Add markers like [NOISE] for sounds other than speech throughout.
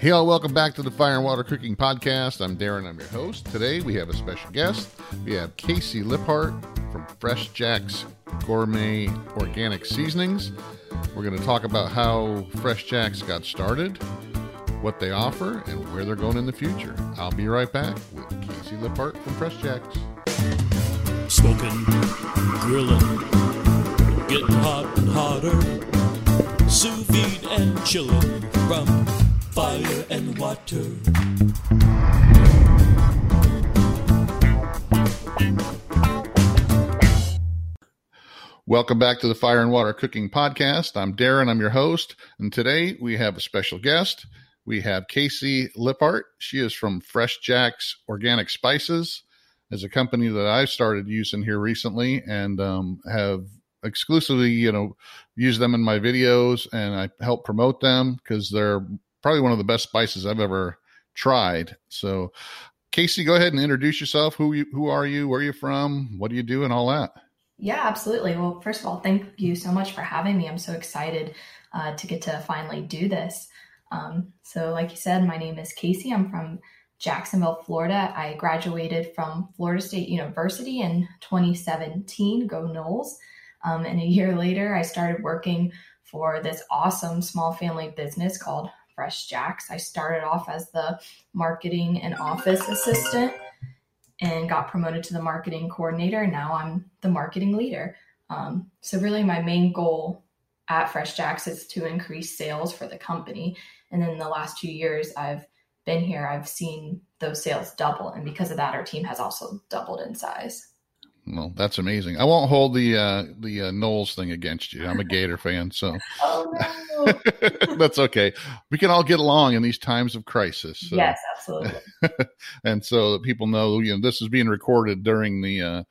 Hey, all, welcome back to the Fire and Water Cooking Podcast. I'm Darren, I'm your host. Today we have a special guest. We have Casey Liphart from Fresh Jack's Gourmet Organic Seasonings. We're going to talk about how Fresh Jack's got started, what they offer, and where they're going in the future. I'll be right back with Casey Liphart from Fresh Jack's. Smoking, grilling, getting hot and hotter, sous vide and chilling from fire and water. Welcome back to the Fire and Water Cooking Podcast. I'm Darren, I'm your host, and today we have a special guest. We have Casey Liphart. She is from Fresh Jack's Organic Spices, as a company that I've started using here recently, and um, have exclusively, you know, used them in my videos, and I help promote them because they're probably one of the best spices I've ever tried. So, Casey, go ahead and introduce yourself. Who you, who are you? Where are you from? What do you do, and all that. Yeah, absolutely. Well, first of all, thank you so much for having me. I'm so excited uh, to get to finally do this. Um, so, like you said, my name is Casey. I'm from Jacksonville, Florida. I graduated from Florida State University in 2017. Go Noles! Um, and a year later, I started working for this awesome small family business called Fresh Jacks. I started off as the marketing and office assistant and got promoted to the marketing coordinator. Now I'm the marketing leader. Um, so, really, my main goal at Fresh Jacks is to increase sales for the company. And then the last two years I've been here, I've seen those sales double. And because of that, our team has also doubled in size. Well, that's amazing. I won't hold the uh, the uh, Noles thing against you. I'm a Gator fan, so [LAUGHS] oh no, [LAUGHS] that's okay. We can all get along in these times of crisis. So. Yes, absolutely. [LAUGHS] and so that people know, you know, this is being recorded during the uh,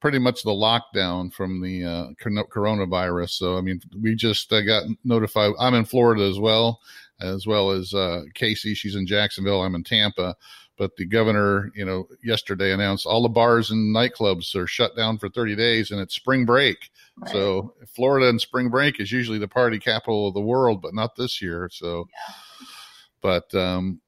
pretty much the lockdown from the uh, coronavirus. So I mean, we just uh, got notified. I'm in Florida as well, as well as uh, Casey. She's in Jacksonville. I'm in Tampa but the governor, you know, yesterday announced all the bars and nightclubs are shut down for 30 days and it's spring break. Right. So Florida and spring break is usually the party capital of the world, but not this year. So, yeah. but, um,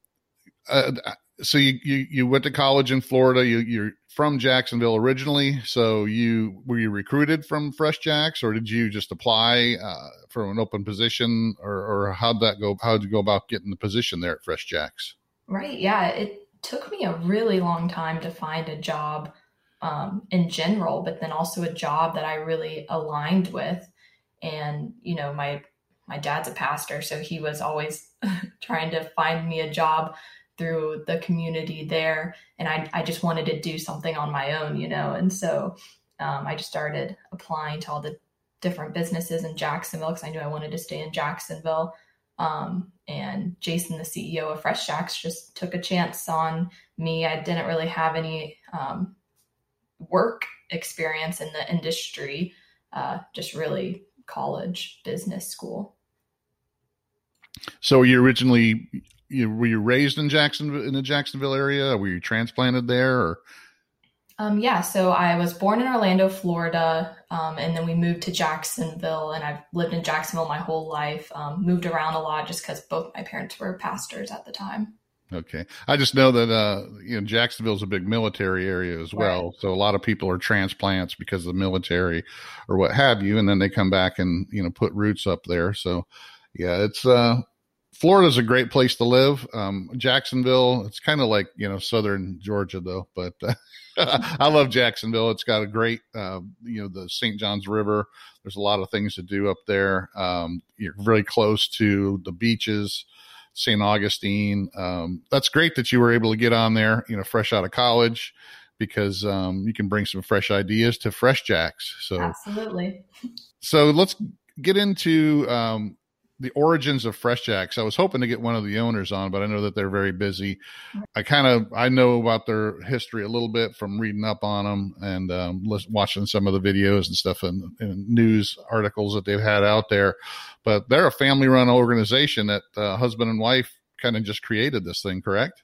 uh, so you, you, you went to college in Florida. You, you're from Jacksonville originally. So you, were you recruited from Fresh Jacks or did you just apply, uh, for an open position or, or how'd that go? How'd you go about getting the position there at Fresh Jacks? Right. Yeah. It, took me a really long time to find a job um, in general, but then also a job that I really aligned with. And you know, my my dad's a pastor, so he was always [LAUGHS] trying to find me a job through the community there, and I I just wanted to do something on my own, you know, and so um, I just started applying to all the different businesses in Jacksonville because I knew I wanted to stay in Jacksonville. Um, and Jason, the CEO of Fresh Jacks, just took a chance on me. I didn't really have any um, work experience in the industry, uh, just really college business school. So you originally you, were you raised in Jacksonville in the Jacksonville area? Were you transplanted there or um, yeah, so I was born in Orlando, Florida, um, and then we moved to Jacksonville, and I've lived in Jacksonville my whole life. Um, moved around a lot just because both my parents were pastors at the time. Okay, I just know that uh, you know Jacksonville is a big military area as well, right. so a lot of people are transplants because of the military or what have you, and then they come back and you know put roots up there. So yeah, it's uh, Florida's a great place to live. Um, Jacksonville, it's kind of like you know southern Georgia though, but uh, [LAUGHS] I love Jacksonville. It's got a great, uh, you know, the St. Johns River. There's a lot of things to do up there. Um, you're very close to the beaches, St. Augustine. Um, that's great that you were able to get on there, you know, fresh out of college because um, you can bring some fresh ideas to Fresh Jacks. So absolutely. So let's get into um, the origins of Fresh Jacks. I was hoping to get one of the owners on, but I know that they're very busy. I kind of I know about their history a little bit from reading up on them and um, watching some of the videos and stuff and, and, news articles that they've had out there. But they're a family-run organization that uh, husband and wife kind of just created this thing, correct?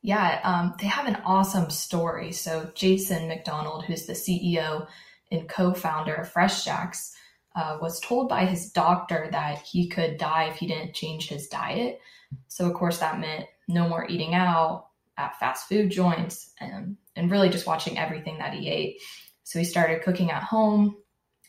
Yeah, um, they have an awesome story. So Jason McDonald, who's the CEO and co-founder of Fresh Jacks uh, was told by his doctor that he could die if he didn't change his diet. So, of course, that meant no more eating out at fast food joints and, and really just watching everything that he ate. So, he started cooking at home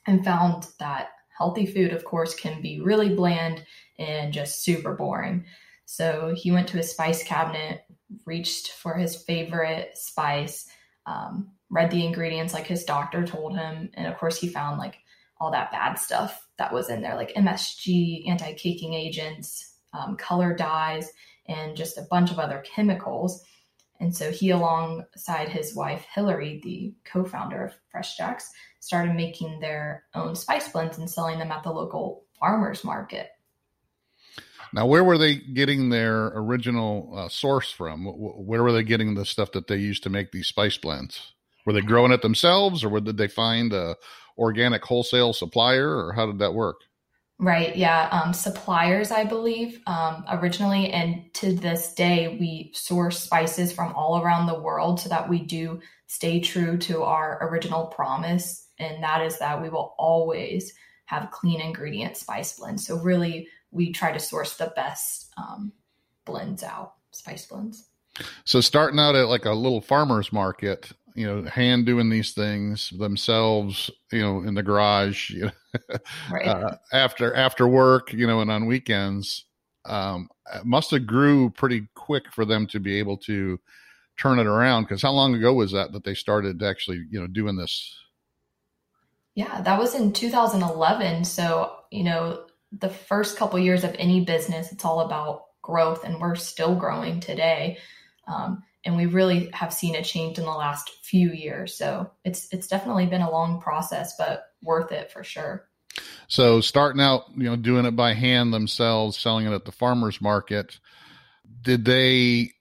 and found that healthy food, of course, can be really bland and just super boring. So, he went to his spice cabinet, reached for his favorite spice, um, read the ingredients like his doctor told him. And of course, he found like all that bad stuff that was in there, like MSG, anti caking agents, um, color dyes, and just a bunch of other chemicals. And so he, alongside his wife Hillary, the co founder of Fresh Jacks, started making their own spice blends and selling them at the local farmers market. Now, where were they getting their original uh, source from? Where were they getting the stuff that they used to make these spice blends? Were they growing it themselves, or did they find a organic wholesale supplier, or how did that work? Right. Yeah. Um, suppliers, I believe, um, originally, and to this day, we source spices from all around the world so that we do stay true to our original promise, and that is that we will always have clean ingredient spice blends. So really, we try to source the best um, blends out, spice blends. So starting out at like a little farmer's market, you know, hand doing these things themselves, you know, in the garage, [LAUGHS] you know, right. uh, after after work, you know, and on weekends, um, must have grew pretty quick for them to be able to turn it around. Because how long ago was that that they started actually, you know, doing this? Yeah, that was in 2011. So you know, the first couple years of any business, it's all about growth, and we're still growing today. Um, and we really have seen a change in the last few years. So it's it's definitely been a long process, but worth it for sure. So starting out, you know, doing it by hand themselves, selling it at the farmers market, did they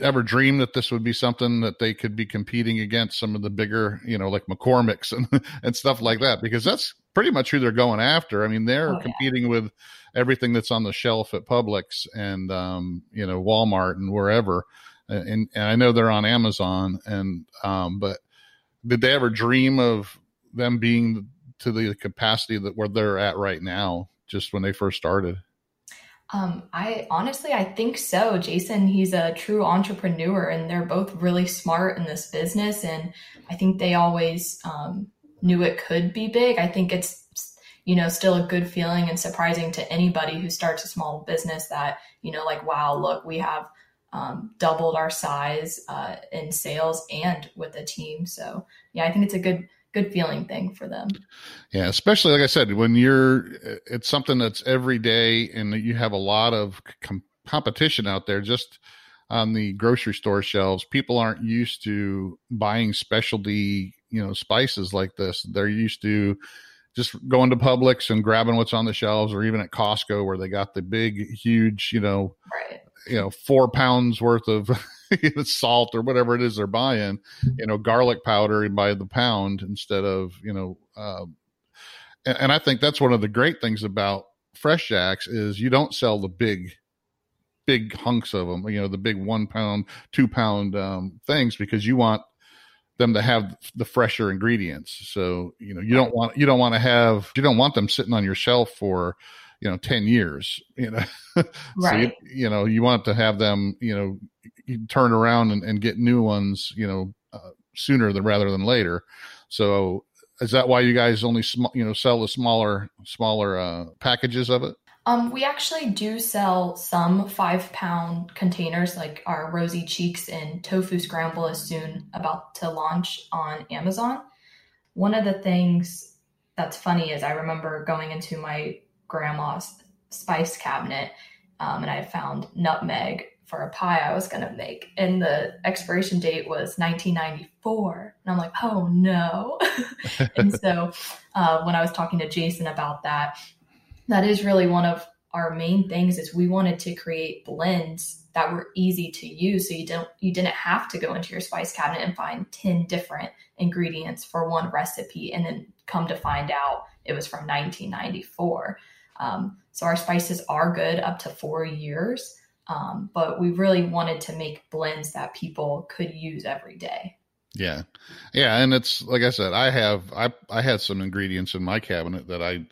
ever dream that this would be something that they could be competing against some of the bigger, you know, like McCormick's [LAUGHS] and, and stuff like that? Because that's pretty much who they're going after. I mean, they're oh, competing yeah. with everything that's on the shelf at Publix and, um, you know, Walmart and wherever and, and I know they're on Amazon. And um, but did they ever dream of them being to the capacity that where they're at right now, just when they first started? Um, I honestly, I think so. Jason, he's a true entrepreneur, and they're both really smart in this business. And I think they always um, knew it could be big. I think it's you know still a good feeling and surprising to anybody who starts a small business that you know like wow look we have um, doubled our size uh, in sales and with the team. So yeah, I think it's a good good feeling thing for them. Yeah, especially like I said, when you're it's something that's every day and you have a lot of com- competition out there just on the grocery store shelves. People aren't used to buying specialty, you know, spices like this. They're used to just going to Publix and grabbing what's on the shelves or even at Costco where they got the big huge, you know, you know four pounds worth of [LAUGHS] salt or whatever it is they're buying you know garlic powder by the pound instead of you know uh, and, and, i think that's one of the great things about fresh jacks is you don't sell the big big hunks of them you know the big one pound two pound um, things because you want them to have the fresher ingredients. So you know you don't want you don't want to have you don't want them sitting on your shelf for you know 10 years you know? Right. [LAUGHS] so you, you, know you want to have them you know you turn around and, and get new ones you know uh, sooner than rather than later. So is that why you guys only sm- you know sell the smaller smaller uh, packages of it? Um, we actually do sell some five pound containers like our rosy cheeks and tofu scramble is soon about to launch on amazon. One of the things that's funny is i remember going into my grandma's spice cabinet um, and I found nutmeg for a pie I was going to make. And the expiration date was 1994. And I'm like, oh no. [LAUGHS] and so uh, when I was talking to Jason about that, that is really one of our main things is we wanted to create blends that were easy to use so you don't you didn't have to go into your spice cabinet and find 10 different ingredients for one recipe and then come to find out it was from 1994 um, so our spices are good up to four years, um, but we really wanted to make blends that people could use every day. Yeah, yeah, and it's like I said, I have I I had some ingredients in my cabinet that I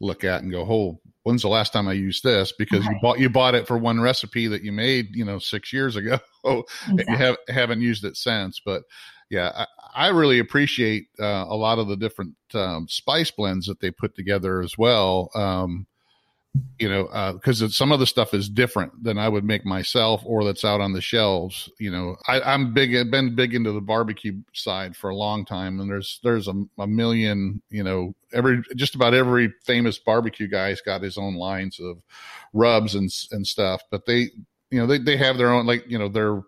look at and go, oh, when's the last time I used this? Because you bought you bought it for one recipe that you made, you know, six years ago. [LAUGHS] you have haven't used it since. But yeah, I, I really appreciate uh, a lot of the different um, spice blends that they put together as well. Um, you know, because some of the stuff is different than I would make myself or that's out on the shelves. You know, I, I'm big, I've been big into the barbecue side for a long time, and there's there's a, a million, you know, every just about every famous barbecue guy's got his own lines of rubs and and stuff, but they, you know, they they have their own like you know their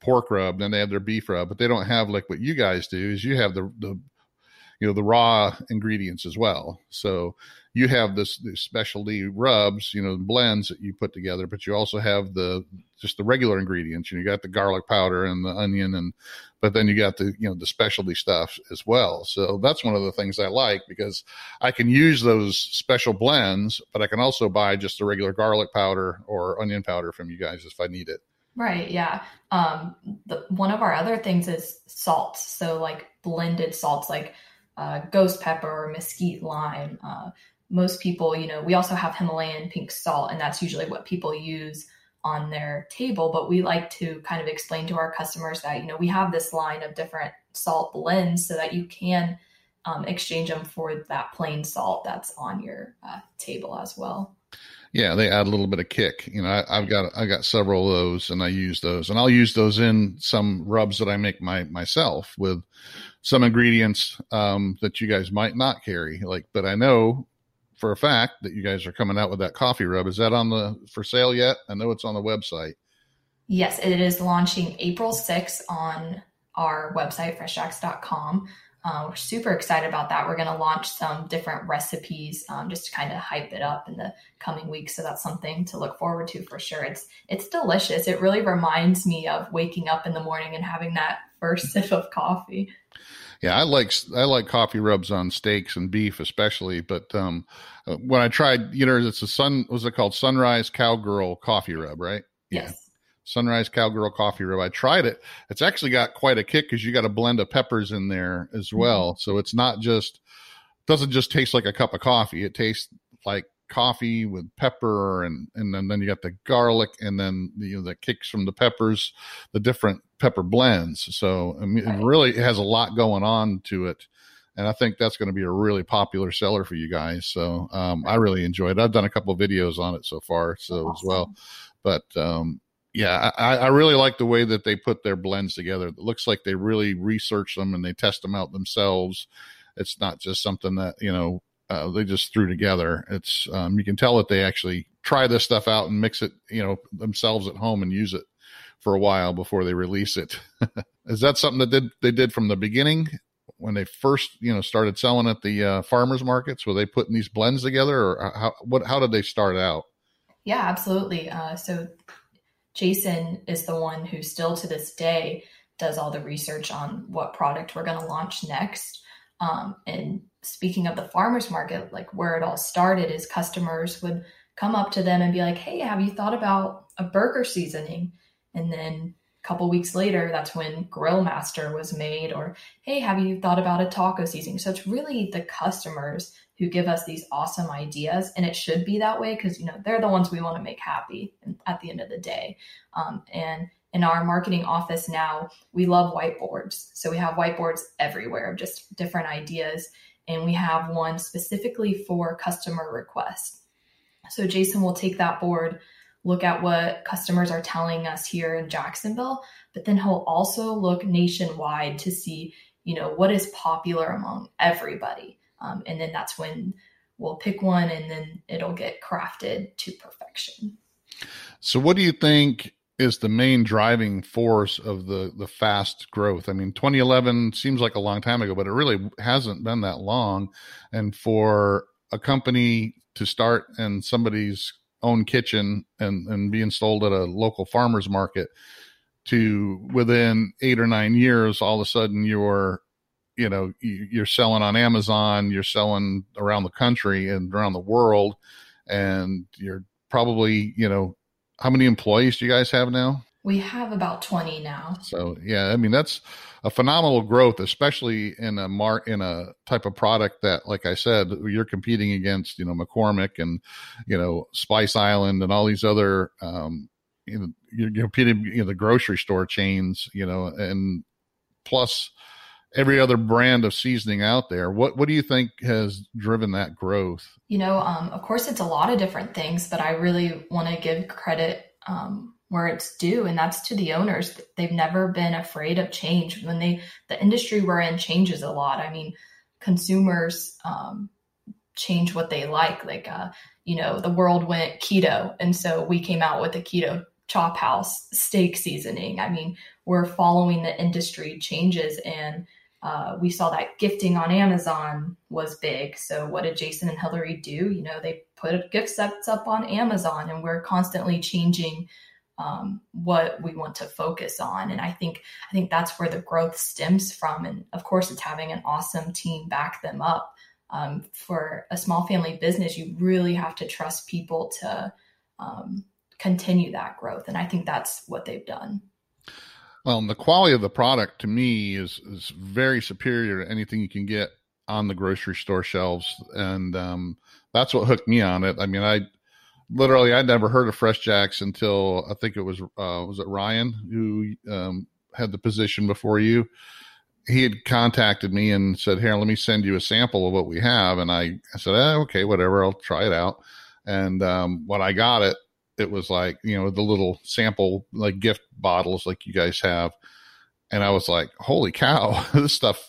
pork rub, then they have their beef rub, but they don't have like what you guys do. Is you have the the you know the raw ingredients as well. So you have this, this specialty rubs, you know, blends that you put together, but you also have the just the regular ingredients. You, know, you got the garlic powder and the onion, and but then you got the you know the specialty stuff as well. So that's one of the things I like because I can use those special blends, but I can also buy just the regular garlic powder or onion powder from you guys if I need it. Right. Yeah. Um, the, one of our other things is salts. So like blended salts, like uh, ghost pepper or mesquite lime. Uh, most people, you know, we also have Himalayan pink salt, and that's usually what people use on their table. But we like to kind of explain to our customers that, you know, we have this line of different salt blends so that you can um, exchange them for that plain salt that's on your uh, table as well. Yeah, they add a little bit of kick. You know, I, I've got I got several of those, and I use those, and I'll use those in some rubs that I make my myself with some ingredients um, that you guys might not carry. Like, but I know for a fact that you guys are coming out with that coffee rub. Is that on the for sale yet? I know it's on the website. Yes, it is launching April 6th on our website, freshjacks.com. Uh, we're super excited about that. We're going to launch some different recipes um, just to kind of hype it up in the coming weeks. So that's something to look forward to for sure. It's it's delicious. It really reminds me of waking up in the morning and having that first sip of coffee. Yeah, I like I like coffee rubs on steaks and beef especially. But um, when I tried, you know, it's a sun. Was it called Sunrise Cowgirl Coffee Rub? Right? Yeah. Sunrise Cowgirl Coffee Rub. I tried it. It's actually got quite a kick because you got a blend of peppers in there as well. So it's not just doesn't just taste like a cup of coffee. It tastes like coffee with pepper and and then, then you got the garlic and then you know the kicks from the peppers, the different pepper blends. So I mean, it really has a lot going on to it. And I think that's going to be a really popular seller for you guys. So um, I really enjoyed it. I've done a couple of videos on it so far, so as well. But um, yeah, I, I really like the way that they put their blends together. It looks like they really research them and they test them out themselves. It's not just something that you know uh, they just threw together. It's um, you can tell that they actually try this stuff out and mix it, you know, themselves at home and use it for a while before they release it. [LAUGHS] Is that something that did they did from the beginning when they first you know started selling at the uh, farmers markets? Were they putting these blends together, or how what how did they start out? Yeah, absolutely. Uh, so Jason is the one who still to this day does all the research on what product we're going to launch next. Um, and speaking of the farmers market, like where it all started is customers would come up to them and be like, "Hey, have you thought about a burger seasoning?" And then a couple weeks later, that's when Grill Master was made. Or, "Hey, have you thought about a taco seasoning?" So it's really the customers who give us these awesome ideas, and it should be that way because you know they're the ones we want to make happy at the end of the day. Um, and in our marketing office now, we love whiteboards. So we have whiteboards everywhere of just different ideas. And we have one specifically for customer requests. So Jason will take that board, look at what customers are telling us here in Jacksonville, but then he'll also look nationwide to see, you know, what is popular among everybody. Um, and then that's when we'll pick one and then it'll get crafted to perfection. So, what do you think is the main driving force of the the fast growth? I mean, 2011 seems like a long time ago, but it really hasn't been that long. And for a company to start in somebody's own kitchen and and be installed at a local farmers market to within eight or nine years, all of a sudden you're you know you- you're selling on Amazon, you're selling around the country and around the world, and you're probably you know how many employees do you guys have now? We have about 20 now. So yeah, I mean that's a phenomenal growth, especially in a mark in a type of product that, like I said, you're competing against, you know, McCormick and you know Spice Island and all these other, um, you know, you're competing, you know, the grocery store chains, you know, and plus every other brand of seasoning out there. What what do you think has driven that growth? You know, um, of course, it's a lot of different things, but I really want to give credit. Um, where it's due and that's to the owners they've never been afraid of change when they the industry we're in changes a lot i mean consumers um, change what they like like uh, you know the world went keto and so we came out with a keto chop house steak seasoning i mean we're following the industry changes and uh, we saw that gifting on amazon was big. So what did jason and hillary do? You know they put gift sets up on amazon and we're constantly changing um, what we want to focus on. And i think i think that's where the growth stems from. And of course it's having an awesome team back them up. Um, for a small family business you really have to trust people to um, continue that growth. And i think that's what they've done well the quality of the product to me is is very superior to anything you can get on the grocery store shelves and um, that's what hooked me on it i mean i literally I'd never heard of Fresh Jacks until I think it was uh, was it Ryan who um, had the position before you. He had contacted me and said, "Here, let me send you a sample of what we have." And I, I said, eh, "Okay, whatever, I'll try it out." And um, when I got it, it was like you know the little sample like gift bottles like you guys have, and I was like, "Holy cow, [LAUGHS] this stuff!"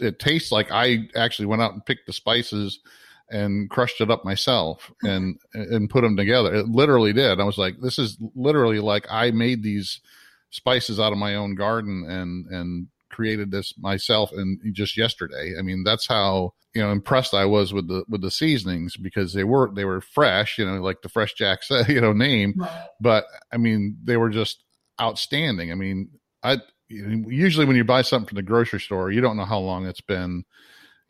It tastes like I actually went out and picked the spices and crushed it up myself hmm. and and put them together. It literally did. I was like, this is literally like I made these spices out of my own garden and and created this myself and just yesterday. I mean, that's how you know impressed I was with the with the seasonings because they were they were fresh, you know, like the Fresh Jack [LAUGHS] you know name, right. but I mean they were just outstanding. I mean, I usually when you buy something from the grocery store, you don't know how long it's been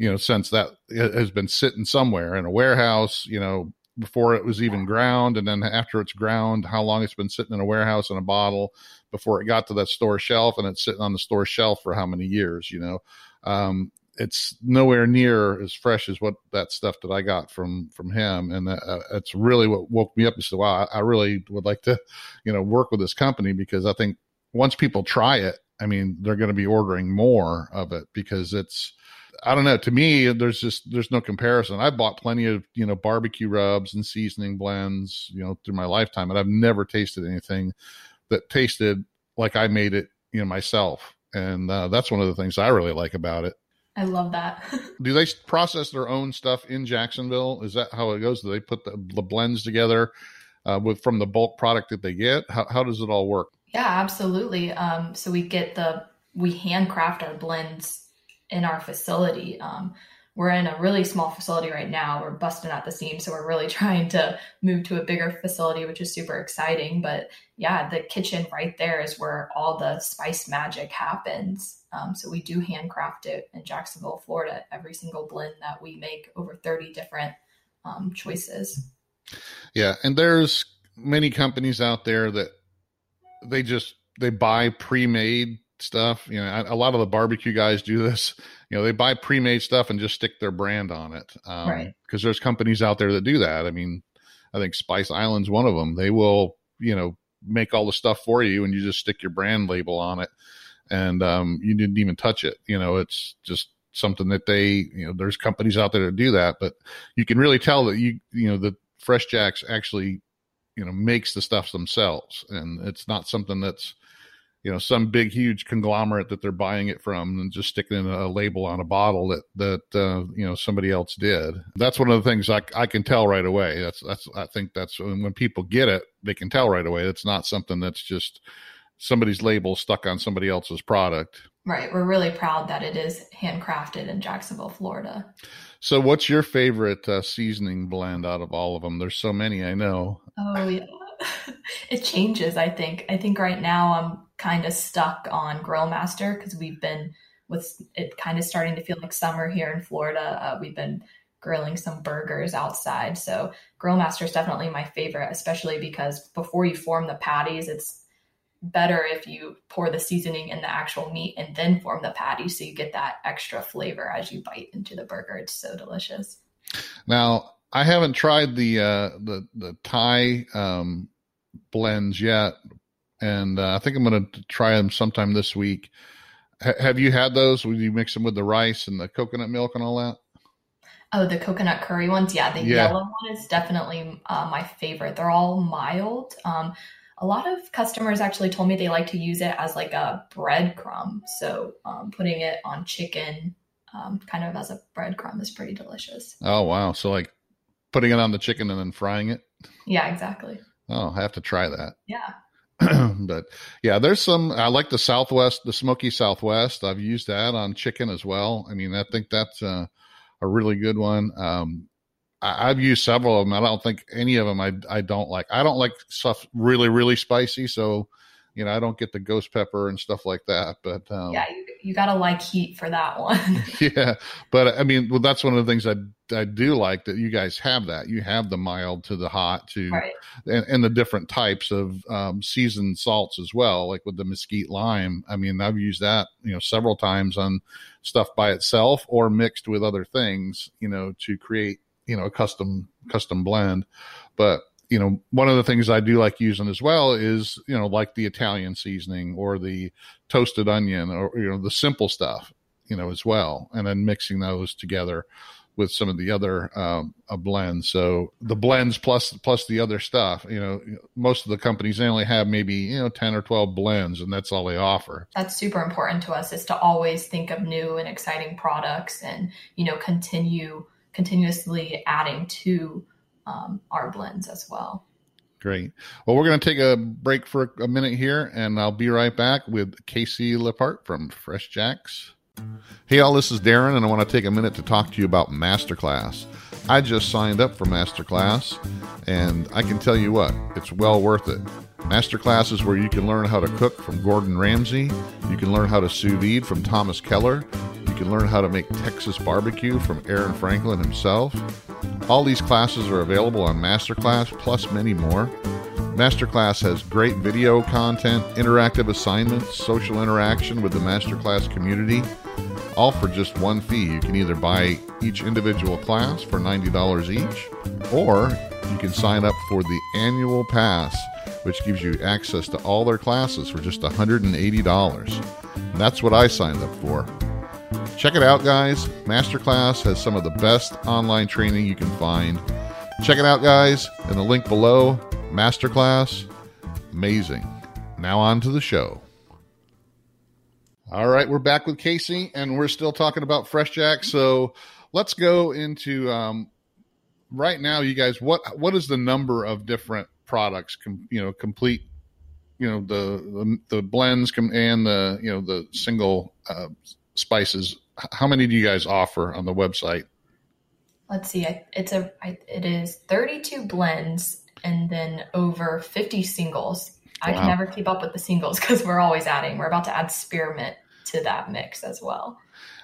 you know, since that uh, has been sitting somewhere in a warehouse, you know, before it was even ground, and then after it's ground, how long it's been sitting in a warehouse in a bottle before it got to that store shelf, and it's sitting on the store shelf for how many years, you know. Um, it's nowhere near as fresh as what that stuff that I got from from him, and uh, it's really what woke me up and said, "Wow, I, I really would like to, you know, work with this company because I think once people try it, I mean, they're going to be ordering more of it because it's I don't know. To me, there's just there's no comparison. I've bought plenty of you know barbecue rubs and seasoning blends, you know, through my lifetime, and I've never tasted anything that tasted like I made it, you know, myself. And uh, that's one of the things I really like about it. I love that. [LAUGHS] Do they process their own stuff in Jacksonville? Is that how it goes? Do they put the, the blends together uh, with from the bulk product that they get? How, how does it all work? Yeah, absolutely. Um, so we get the we handcraft our blends in our facility. Um, we're in a really small facility right now. We're busting at the seams, so we're really [LAUGHS] trying to move to a bigger facility, which is super exciting. But yeah, the kitchen right there is where all the spice magic happens. Um, so we do handcraft it in Jacksonville, Florida. Every single blend that we make, over thirty different um, choices. Yeah, and there's many companies out there that they just they buy pre-made stuff. You know, a lot of the barbecue guys do this. You know, they buy pre-made stuff and just stick their brand on it. Um, right. Because there's companies out there that do that. I mean, I think Spice Island's one of them. They will, you know, make all the stuff for you, and you just stick your brand label on it, and um, you didn't even touch it. You know, it's just something that they, you know, there's companies out there that do that, but you can really tell that you, you know, the Fresh Jacks actually, you know, makes the stuff themselves, and it's not something that's you know some big huge conglomerate that they're buying it from and just sticking a label on a bottle that that uh, you know somebody else did. That's one of the things I, I can tell right away. That's that's i think that's when people get it they can tell right away. It's not something that's just somebody's label stuck on somebody else's product. Right. We're really proud that it is handcrafted in jacksonville florida. So what's your favorite uh, seasoning blend out of all of them? There's so many i know. Oh yeah [LAUGHS] it changes i think i think right now i'm kind of stuck on grill master because we've been with it kind of starting to feel like summer here in florida uh, we've been grilling some burgers outside so grill master is definitely my favorite especially because before you form the patties it's better if you pour the seasoning in the actual meat and then form the patty so you get that extra flavor as you bite into the burger. It's so delicious. Now, I haven't tried the uh, the the Thai um, blends yet, and uh, I think I'm going to try them sometime this week. H- have you had those? Would you mix them with the rice and the coconut milk and all that? Oh, the coconut curry ones. Yeah, the Yeah. yellow one is definitely uh, my favorite. They're all mild. Um, a lot of customers actually told me they like to use it as like a breadcrumb. So um, putting it on chicken, um, kind of as a breadcrumb, is pretty delicious. Oh wow! So like putting it on the chicken and then frying it. Yeah, exactly. Oh, I have to try that. [CLEARS THROAT] Yeah. but yeah, there's some. I like the Southwest, the Smoky Southwest. I've used that on chicken as well. I mean, I think that's uh, a really good one. Um, I, I've used several of them. I don't think any of them I I don't like. I don't like stuff really really spicy. So you know, I don't get the ghost pepper and stuff like that. But um, Yeah, you, you got to like heat for that one. [LAUGHS] yeah, but I mean, well, that's one of the things I I do like that you guys have that. You have the mild to the hot to right. and, and the different types of um, seasoned salts as well, like with the mesquite lime. I mean, I've used that you know several times on stuff by itself or mixed with other things, you know, to create you know a custom custom blend. But you know, one of the things I do like using as well is you know like the Italian seasoning or the toasted onion or you know the simple stuff, you know, as well, and then mixing those together with some of the other um, blends. So the blends plus plus the other stuff. You know, most of the companies they only have maybe you know ten or twelve blends, and that's all they offer. That's super important to us is to always think of new and exciting products and, you know, continue continuously adding to um, our blends as well. Great. Well, we're going to take a break for a minute here, and I'll be right back with Casey Lepart from Fresh Jacks. Hey, all, this is Darren, and I want to take a minute to talk to you about Masterclass. I just signed up for Masterclass, and I can tell you what, it's well worth it. Masterclass is where you can learn how to cook from Gordon Ramsay, you can learn how to sous vide from Thomas Keller, you can learn how to make Texas barbecue from Aaron Franklin himself. All these classes are available on Masterclass, plus many more. Masterclass has great video content, interactive assignments, social interaction with the Masterclass community, all for just one fee. You can either buy each individual class for $90 each, or you can sign up for the annual pass, which gives you access to all their classes for just $180. And that's what I signed up for. Check it out, guys. Masterclass has some of the best online training you can find. Check it out, guys, in the link below. Masterclass, amazing. Now on to the show. All right, we're back with Casey, and we're still talking about Fresh Jack. So let's go into um, right now, you guys. What what is the number of different products? Com, you know, complete. You know the the, the blends com, and the you know the single uh, spices. How many do you guys offer on the website? Let's see. It's a it is thirty two blends and then over 50 singles. I can never keep up with the singles [LAUGHS] because we're always adding. We're about to add spearmint to that mix as well.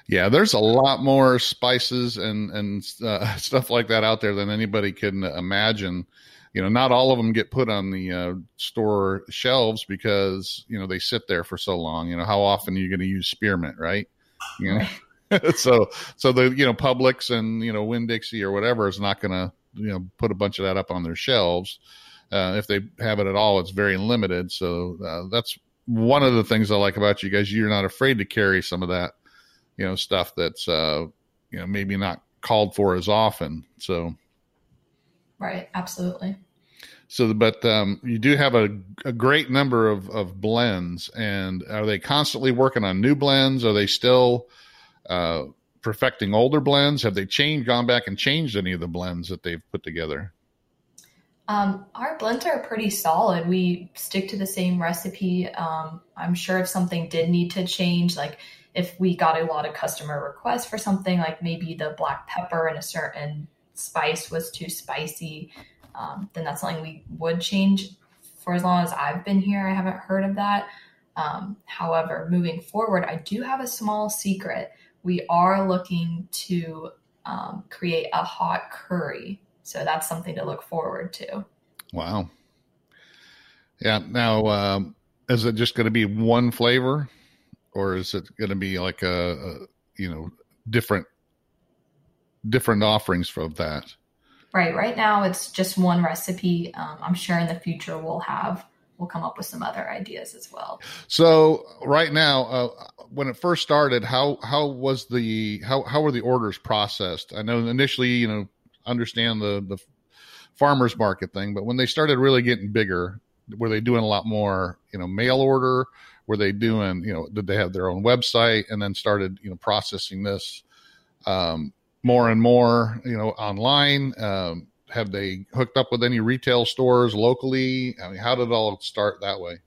Yeah, there's a lot more spices and and uh, [LAUGHS] stuff like that out there than anybody can imagine. You know, not all of them get put on the uh, store shelves because you know they sit there for so long. You know, how often are you going to use spearmint, right? You know, [LAUGHS] so so the you know Publix and you know Winn Dixie or whatever is not going to you know put a bunch of that up on their shelves. Uh, if they have it at all, it's very limited. So uh, that's one of the things I like about you guys. You're not afraid to carry some of that you know stuff that's uh you know maybe not called for as often so Right. Absolutely. so but um you do have a, a great number of of blends and are they constantly working on new blends are they still uh perfecting older blends have they changed gone back and changed any of the blends that they've put together Um, our blends are pretty solid. We stick to the same recipe. Um, I'm sure if something did need to change, like if we got a lot of customer requests for something, like maybe the black pepper and a certain spice was too spicy, um, then that's something we would change. For as long as I've been here, I haven't heard of that. Um, however, moving forward, I do have a small secret. We are looking to um, create a hot curry. So that's something to look forward to. wow yeah now um is it just going to be one flavor, or is it going to be like a, a you know different different offerings from that? Right. Right now, it's just one recipe. Um, I'm sure in the future we'll have we'll come up with some other ideas as well. So right now, uh, when it first started, how how was the how how were the orders processed? I know initially, you know, understand the the farmers market thing, but when they started really getting bigger, were they doing a lot more, you know, mail order? Were they doing, you know, did they have their own website and then started, you know, processing this um, more and more, you know, online? Um, have they hooked up with any retail stores locally? I mean, how did it all start that way?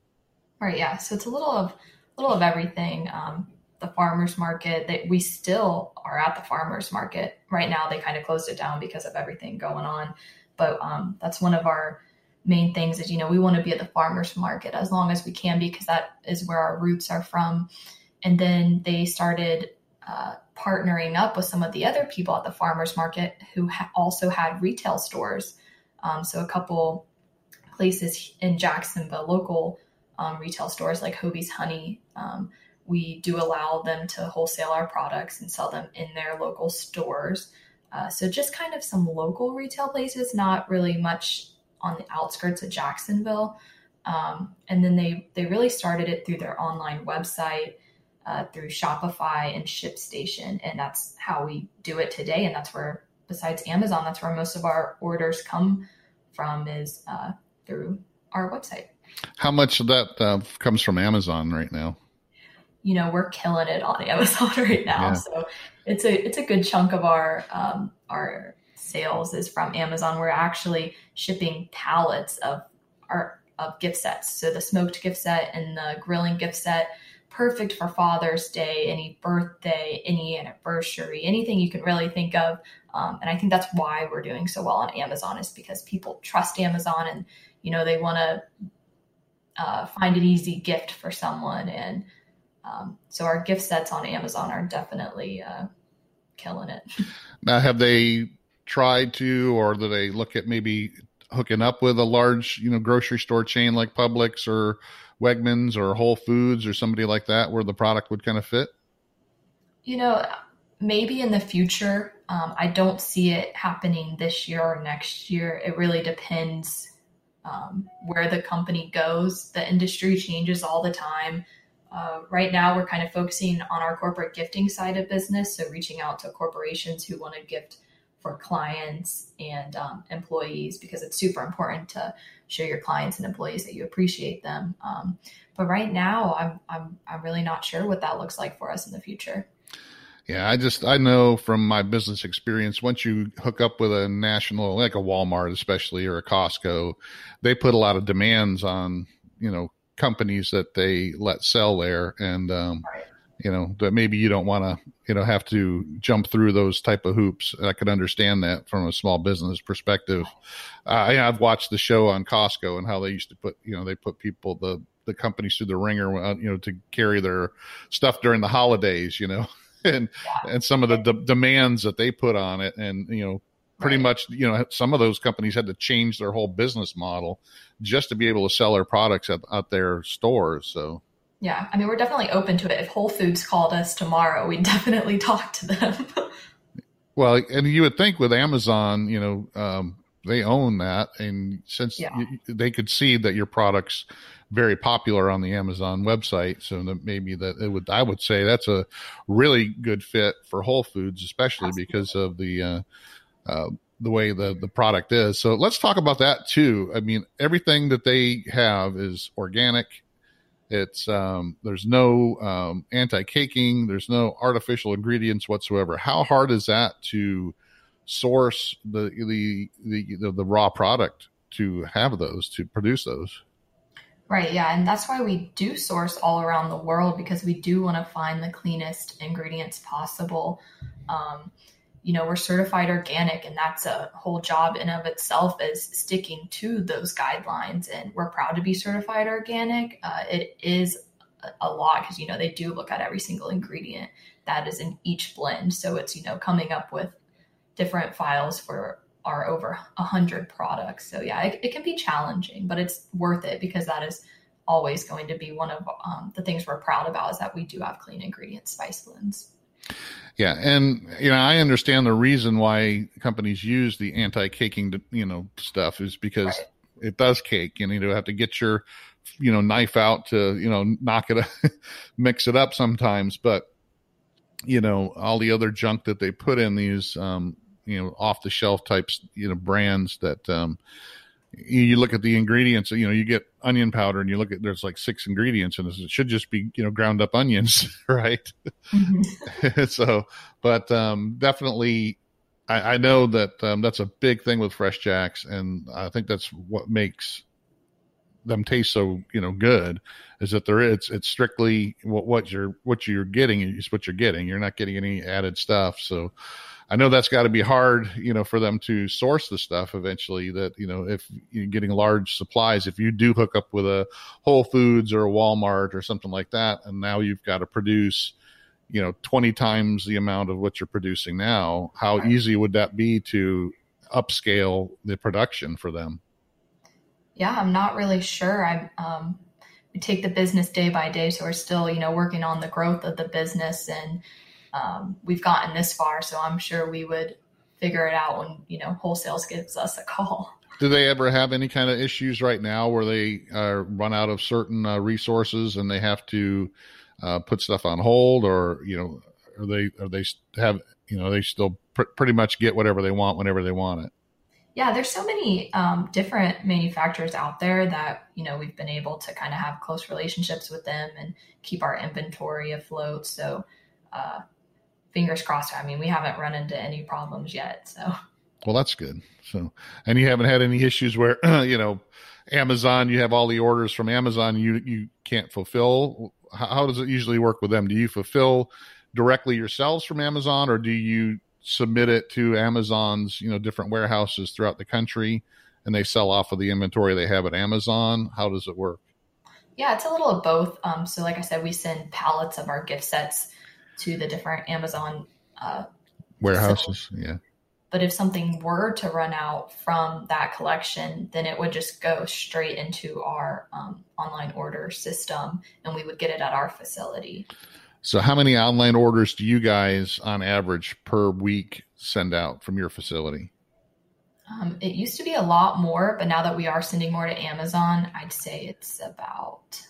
Right. Yeah. So it's a little of little of everything. Um, the farmers market that we still are at the farmers market right now. They kind of closed it down because of everything going on, but um, that's one of our main things is you know we want to be at the farmers market as long as we can because that is where our roots are from and then they started uh, partnering up with some of the other people at the farmers market who ha- also had retail stores. Um, so a couple places in Jacksonville, local um, retail stores like Hobie's Honey, um, we do allow them to wholesale our products and sell them in their local stores. Uh, so just kind of some local retail places, not really much on the outskirts of Jacksonville. Um, and then they they really started it through their online website uh, through Shopify and ShipStation. And that's how we do it today. And that's where, besides Amazon, that's where most of our orders come from is uh, through our website. How much of that uh, comes from Amazon right now? You know, we're killing it on Amazon [LAUGHS] right now. Yeah. So it's a it's a good chunk of our um, our sales is from Amazon. We're actually shipping pallets of our of gift sets. So the smoked gift set and the grilling gift set perfect for Father's Day, any birthday, any anniversary, anything you can really think of. Um, and I think that's why we're doing so well on Amazon is because people trust Amazon and you know they want to uh, find an easy gift for someone. And um, so our gift sets on Amazon are definitely uh, killing it. [LAUGHS] Now, have they tried to, or do they look at maybe hooking up with a large, you know, grocery store chain like Publix or Wegmans or Whole Foods or somebody like that where the product would kind of fit? You know, maybe in the future. Um, I don't see it happening this year or next year. It really depends um, where the company goes. The industry changes all the time. Uh, right now, we're kind of focusing on our corporate gifting side of business. So, reaching out to corporations who want to gift for clients and um, employees because it's super important to show your clients and employees that you appreciate them. Um, but right now, I'm, I'm I'm really not sure what that looks like for us in the future. Yeah, I just I know from my business experience, once you hook up with a national like a Walmart, especially or a Costco, they put a lot of demands on you know companies that they let sell there, and um, right you know that maybe you don't want to you know have to jump through those type of hoops i could understand that from a small business perspective uh, i've watched the show on costco and how they used to put you know they put people the the companies through the ringer uh, you know to carry their stuff during the holidays you know [LAUGHS] and yeah. and some of the de- demands that they put on it and you know pretty right. much you know some of those companies had to change their whole business model just to be able to sell their products at, at their stores so yeah, I mean, we're definitely open to it. If Whole Foods called us tomorrow, we'd [LAUGHS] definitely talk to them. well, and you would think with Amazon, you know, um, they own that, and since yeah. you, they could see that your products very popular on the Amazon website, so that maybe that it would, I would say that's a really good fit for Whole Foods, especially Absolutely. because of the. Uh, uh, the way the the product is. So let's talk about that too. I mean, everything that they have is organic it's um, there's no um, anti-caking. There's no artificial ingredients whatsoever. How hard is that to source the the the, the, the raw product to have those to produce those? Right, yeah, and that's why we do source all around the world because we do want to find the cleanest ingredients possible. Um, you know we're certified organic and that's a whole job in of itself is sticking to those guidelines and we're proud to be certified organic. Uh, it is a lot because you know they do look at every single ingredient that is in each blend. So it's you know coming up with different files for our over 100 products. So yeah it, it can be challenging but it's worth it because that is always going to be one of um, the things we're proud about is that we do have clean ingredient spice blends. Yeah, and you know I understand the reason why companies use the anti-caking, you know, stuff is because right. it does cake. and You need to have to get your, you know, knife out to you know knock it, up [LAUGHS] mix it up sometimes. But you know all the other junk that they put in these, um, you know, off the shelf types, you know, brands that um, you look at the ingredients, you know, you get onion powder and you look at there's like six ingredients and it should just be, you know, ground up onions, [LAUGHS] right? Mm-hmm. [LAUGHS] so, but um, definitely, I, I know that um, that's a big thing with Fresh Jax, and I think that's what makes them taste so you know good is that there it's it's strictly what what you're what you're getting is what you're getting you're not getting any added stuff so I know that's got to be hard, you know, for them to source the stuff eventually. That you know, if you're getting large supplies, if you do hook up with a Whole Foods or a Walmart or something like that, and now you've got to produce, you know, 20 times the amount of what you're producing now, how easy would that be to upscale the production for them? Yeah, I'm not really sure. I'm um, we take the business day by day, so we're still, you know, working on the growth of the business and um, we've gotten this far, so I'm sure we would figure it out when you know wholesales gives us a call. Do they ever have any kind of issues right now where they uh, run out of certain uh, resources and they have to uh, put stuff on hold, or you know, are they are they have you know they still pr- pretty much get whatever they want whenever they want it? Yeah, there's so many um, different manufacturers out there that you know we've been able to kind of have close relationships with them and keep our inventory afloat. So uh, fingers crossed. I mean, we haven't run into any problems yet. So, well, that's good. So, and you haven't had any issues where, [CLEARS THROAT] you know, Amazon, you have all the orders from Amazon, you, you can't fulfill. How, how does it usually work with them? Do you fulfill directly yourselves from Amazon or do you submit it to Amazon's, you know, different warehouses throughout the country and they sell off of the inventory they have at Amazon? How does it work? Yeah, it's a little of both. Um, so, like I said, we send pallets of our gift sets to the different Amazon uh, warehouses. Yeah. But if something were to run out from that collection, then it would just go straight into our um, online order system and we would get it at our facility. So, how many online orders do you guys on average per week send out from your facility? Um, it used to be a lot more, but now that we are sending more to Amazon, I'd say it's about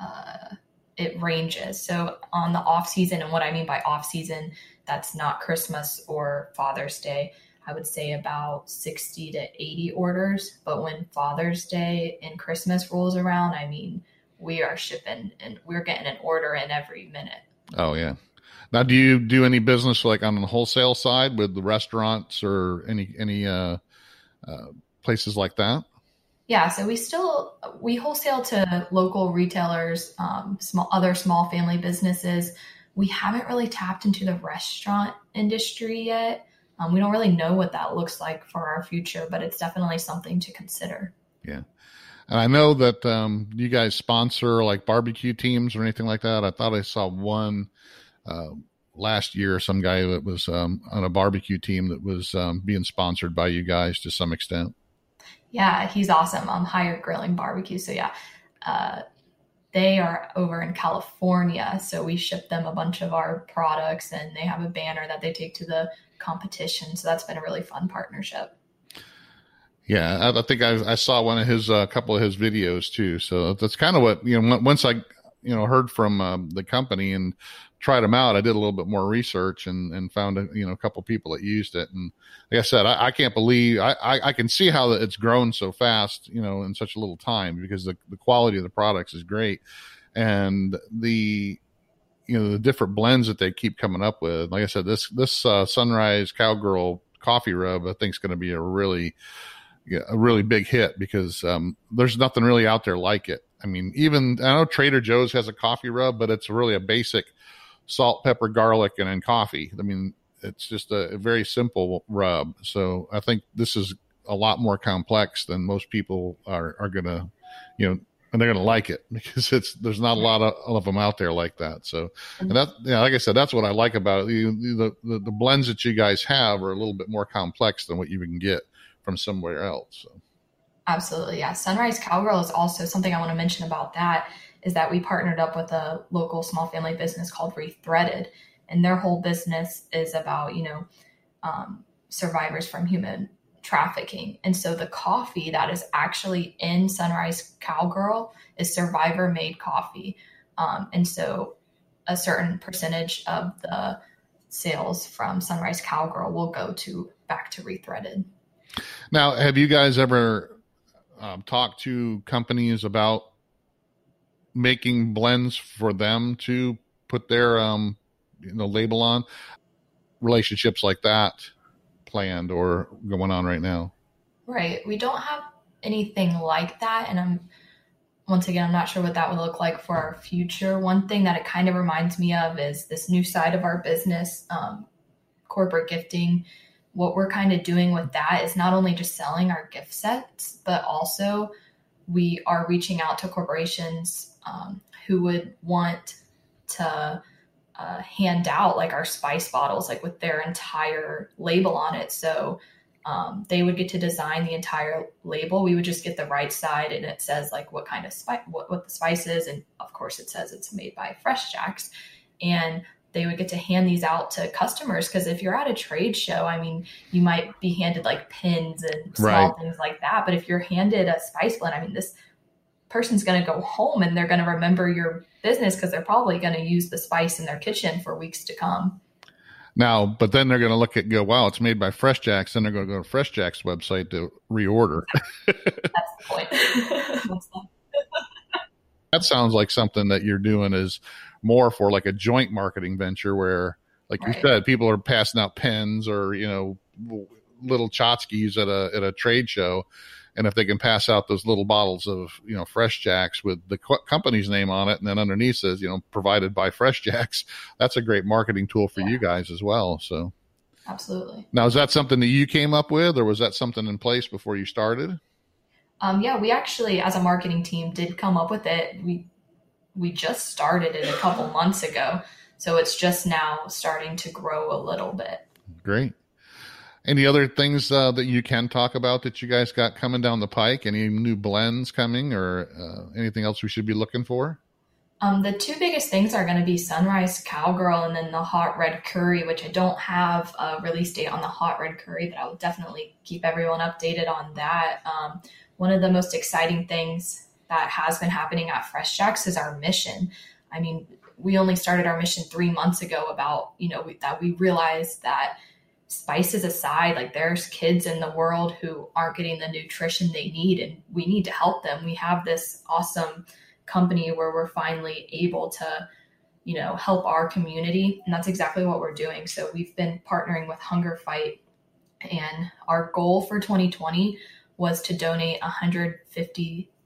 uh, it ranges. So on the off season, and what I mean by off season, that's not Christmas or Father's Day. I would say about 60 to 80 orders. But when Father's Day and Christmas rolls around, I mean, we are shipping and we're getting an order in every minute. Oh, yeah. Now, do you do any business like on the wholesale side with the restaurants or any, any, uh, uh, places like that? Yeah, so we still we wholesale to local retailers, um, small other small family businesses. We haven't really tapped into the restaurant industry yet. Um, we don't really know what that looks like for our future, but it's definitely something to consider. Yeah. And I know that um, you guys sponsor like barbecue teams or anything like that. I thought I saw one uh, last year, some guy that was um, on a barbecue team that was um, being sponsored by you guys to some extent. Yeah, he's awesome. Um, Hired Grilling Barbecue. So yeah, uh, they are over in California. So we ship them a bunch of our products, and they have a banner that they take to the competition. So that's been a really fun partnership. Yeah, I, I think I, I, saw one of his, a uh, couple of his videos too. So that's kind of what you know. Once I, you know, heard from um, the company and tried them out, I did a little bit more research and, and found a, you know a couple people that used it. And like I said, I, I can't believe I, I, I, can see how it's grown so fast, you know, in such a little time because the, the quality of the products is great, and the you know the different blends that they keep coming up with. Like I said, this this uh, Sunrise Cowgirl coffee rub I think is going to be a really a really big hit because um, there's nothing really out there like it. I mean, even I know Trader Joe's has a coffee rub, but it's really a basic salt, pepper, garlic, and then coffee. I mean, it's just a, very simple rub. So I think this is a lot more complex than most people are, are going to, you know, and they're going to like it [LAUGHS] because it's there's not a lot of, of, them out there like that. So, and that yeah, like I said, that's what I like about it. You, the, the, the blends that you guys have are a little bit more complex than what you can get from somewhere else. So. Absolutely, yeah. Sunrise Cowgirl is also something I want to mention about that is that we partnered up with a local small family business called Rethreaded, and their whole business is about you know um, survivors from human trafficking. And so the coffee that is actually in Sunrise Cowgirl is survivor made coffee. Um, and so a certain percentage of the sales from Sunrise Cowgirl will go to back to Rethreaded. Now, have you guys ever um, talked to companies about making blends for them to put their um, you know label on? Relationships like that planned or going on right now? Right. We don't have anything like that. And I'm, once again, I'm not sure what that would look like for our future. One thing that it kind of reminds me of is this new side of our business, um, corporate gifting. What we're kind of doing with that is not only just selling our gift sets, but also we are reaching out to corporations um, who would want to uh, hand out like our spice bottles, like with their entire label on it. So um, they would get to design the entire label. We would just get the right side, and it says like what kind of spice, what, what the spice is, and of course it says it's made by Fresh Jax. And they would get to hand these out to customers because if you're at a trade show, I mean, you might be handed like pins and small right. things like that. But if you're handed a spice blend, I mean, this person's going to go home and they're going to remember your business because they're probably going to use the spice in their kitchen for weeks to come. Now, but then they're going to look at go, wow, it's made by Fresh Jax. Then they're going to go to Fresh Jax website to reorder. [LAUGHS] That's the point. that sounds like something that you're doing is more for like a joint marketing venture where, like right. you said, people are passing out pens or you know little tchotchkes at a at a trade show. And if they can pass out those little bottles of you know fresh jax with the co- company's name on it and then underneath says you know provided by fresh jax [LAUGHS] that's a great marketing tool for yeah. you guys as well so. Absolutely. Now is that something that you came up with or was that something in place before you started? Um, yeah we actually as a marketing team did come up with it. We we just started it a couple months ago so it's just now starting to grow a little bit great any other things uh, that you can talk about that you guys got coming down the pike? Any new blends coming or uh, anything else we should be looking for? Um, the two biggest things are going to be Sunrise Cowgirl and then the Hot Red Curry, which I don't have a release date on the Hot Red Curry, but I will definitely keep everyone updated on that. Um, one of the most exciting things that has been happening at Fresh Jax is our mission. I mean, we only started our mission three months ago about, you know, we, that we realized that – spices aside, like there's kids in the world who aren't getting the nutrition they need, and we need to help them. We have this awesome company where we're finally able to, you know, help our community, and that's exactly what we're doing. So we've been partnering with Hunger Fight, and our goal for 2020 was to donate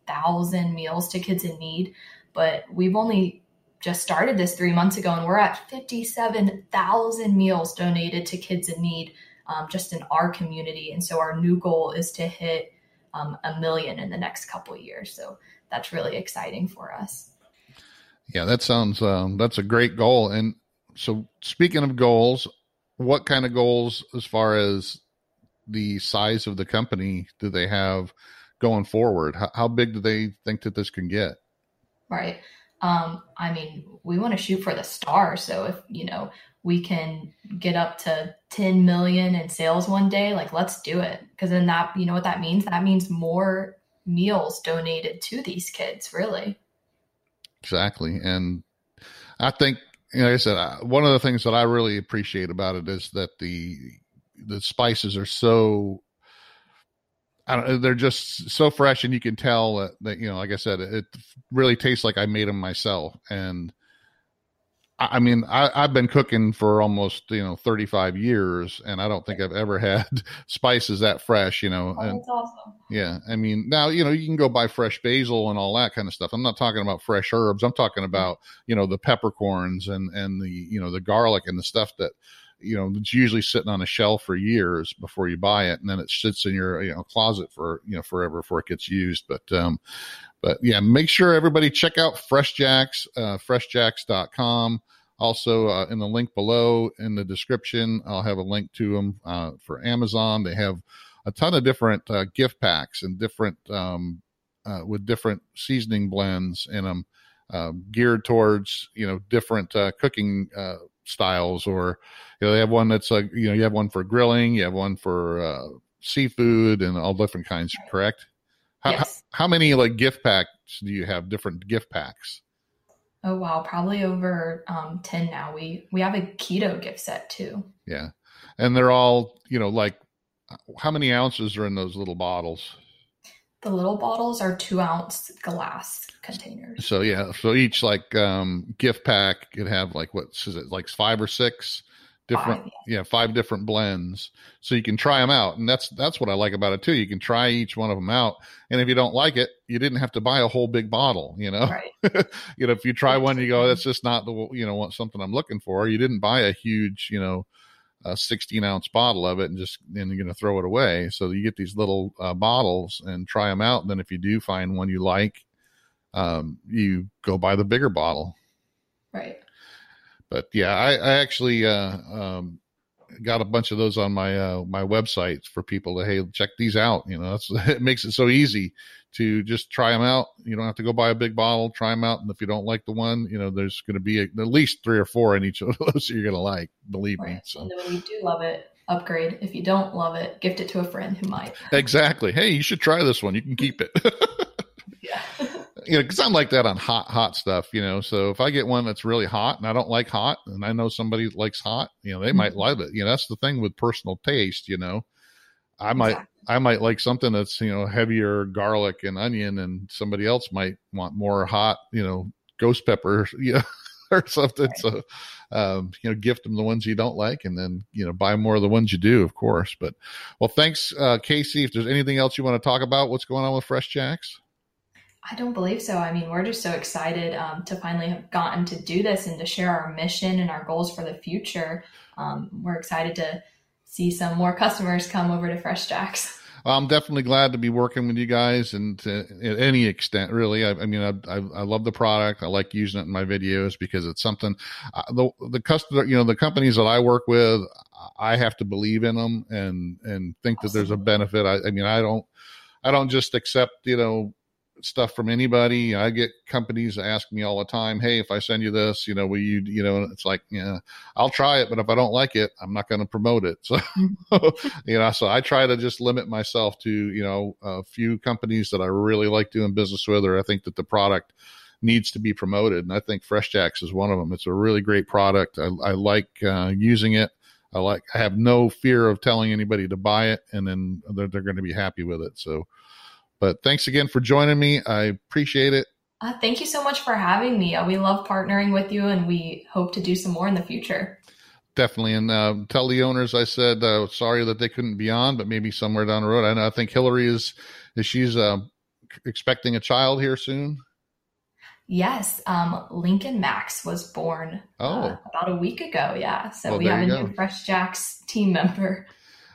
150,000 meals to kids in need, but we've only just started this three months ago, and we're at 57,000 meals donated to kids in need um, just in our community. And so our new goal is to hit um, a million in the next couple years. So that's really exciting for us. Yeah, that sounds um, that's a great goal. And so, speaking of goals, what kind of goals as far as the size of the company do they have going forward? How, how big do they think that this can get? Right. Um, I mean, we want to shoot for the stars. So if, you know, we can get up to 10 million in sales one day, like let's do it. Cause then that, you know what that means? That means more meals donated to these kids, really. Exactly. And I think, you know, like I said, one of the things that I really appreciate about it is that the, the spices are so Uh, they're just so fresh, and you can tell that, that, you know, like I said, it really tastes like I made them myself. And I, I mean, I, have been cooking for almost you know 35 years, and I don't think I've ever [LAUGHS] had spices that fresh. You know, oh, and, awesome. Yeah, I mean, now you know you can go buy fresh basil and all that kind of stuff. I'm not talking about fresh herbs. I'm talking mm-hmm. about you know the peppercorns and and the you know the garlic and the stuff that you know it's usually sitting on a shelf for years before you buy it and then it sits in your you know closet for you know forever before it gets used. But um but yeah make sure everybody check out fresh jax uh freshjax.com also uh, in the link below in the description i'll have a link to them uh, for amazon. They have a ton of different uh, gift packs and different um, uh, with different seasoning blends in them, uh, geared towards you know different uh, cooking uh, styles. Or you know they have one that's like you know you have one for grilling, you have one for uh, seafood, and all different kinds. Correct? How, Yes. how, how many like gift packs do you have? Different gift packs. Oh wow, probably over um, ten now. We we have a keto gift set too. Yeah, and they're all you know like how many ounces are in those little bottles? The little bottles are two ounce glass containers. So yeah, so each like um gift pack could have like what is it like five or six different Five, yeah. five different blends. So you can try them out and that's that's what i like about it too. You can try each one of them out and if you don't like it you didn't have to buy a whole big bottle you know? Right. [LAUGHS] you know if you try one you go that's just not the you know what something i'm looking for. You didn't buy a huge you know a 16 ounce bottle of it and just then you're going to throw it away. So you get these little uh, bottles and try them out. And then if you do find one you like um, you go buy the bigger bottle. Right. but yeah i, I actually uh, um, got a bunch of those on my uh, my websites for people to hey check these out you know that's [LAUGHS] it makes it so easy to just try them out you don't have to go buy a big bottle try them out and if you don't like the one you know there's going to be a, at least three or four in each [LAUGHS] of those you're going to like believe me Right. so And when you do love it, upgrade. If you don't love it, gift it to a friend who might. exactly hey you should try this one you can keep it. [LAUGHS] you know, because I'm like that on hot, hot stuff, you know. So if I get one that's really hot and I don't like hot, and I know somebody likes hot, you know, they might Mhm. love it. You know, that's the thing with personal taste, you know. I might, Exactly. I might like something that's you know heavier garlic and onion, and somebody else might want more hot, you know, ghost pepper, [LAUGHS] you know, or something. Right. So, um, you know, gift them the ones you don't like, and then you know buy more of the ones you do, of course. But well, thanks, uh, Casey. If there's anything else you want to talk about, what's going on with Fresh Jax? I don't believe so. I mean, we're just so excited um, to finally have gotten to do this and to share our mission and our goals for the future. Um, we're excited to see some more customers come over to Fresh Jax. I'm definitely glad to be working with you guys, and to at any extent, really. I, I mean, I, I, I love the product. I like using it in my videos because it's something. Uh, the the customer, you know, the companies that I work with, I have to believe in them and and think that there's a benefit. I, I mean, I don't, I don't just accept, you know, stuff from anybody. I get companies ask me all the time, "Hey, if I send you this, you know, will you, you know?" It's like, yeah, I'll try it, but if I don't like it, I'm not going to promote it. [LAUGHS] So, you know, so I try to just limit myself to, you know, a few companies that I really like doing business with, or I think that the product needs to be promoted. And I think Fresh Jax is one of them. It's a really great product. I, I like uh, using it. I like. I have no fear of telling anybody to buy it, and then they're, they're going to be happy with it. So, but thanks again for joining me. I appreciate it. Uh, thank you so much for having me. Uh, we love partnering with you and we hope to do some more in the future. Definitely, and uh, tell the owners I said uh, sorry that they couldn't be on, but maybe somewhere down the road. I know. I think Hillary is is she's uh, expecting a child here soon. Yes, um, Lincoln Max was born Oh. uh, about a week ago. Yeah, so Well, we have a new Fresh Jax team member.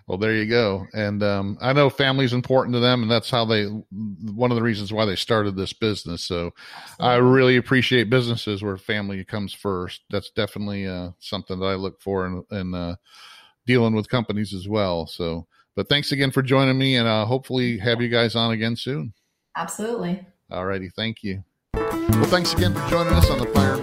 Well, there you go. And um, I know family's important to them, and that's how they. One of the reasons why they started this business. So I really appreciate businesses where family comes first. That's definitely uh, something that I look for in, in uh, dealing with companies as well. So, but thanks again for joining me, and uh, hopefully have you guys on again soon. Absolutely. All righty, thank you. Well, thanks again for joining us on the Fire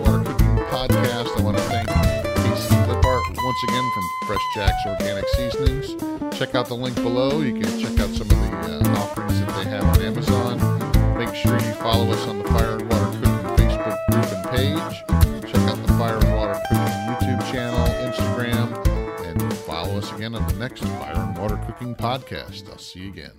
once again from Fresh Jax Organic Seasonings. Check out the link below. You can check out some of the uh, offerings that they have on Amazon. Make sure you follow us on the Fire and Water Cooking Facebook group and page. Check out the Fire and Water Cooking YouTube channel, Instagram, and follow us again on the next Fire and Water Cooking Podcast. I'll see you again.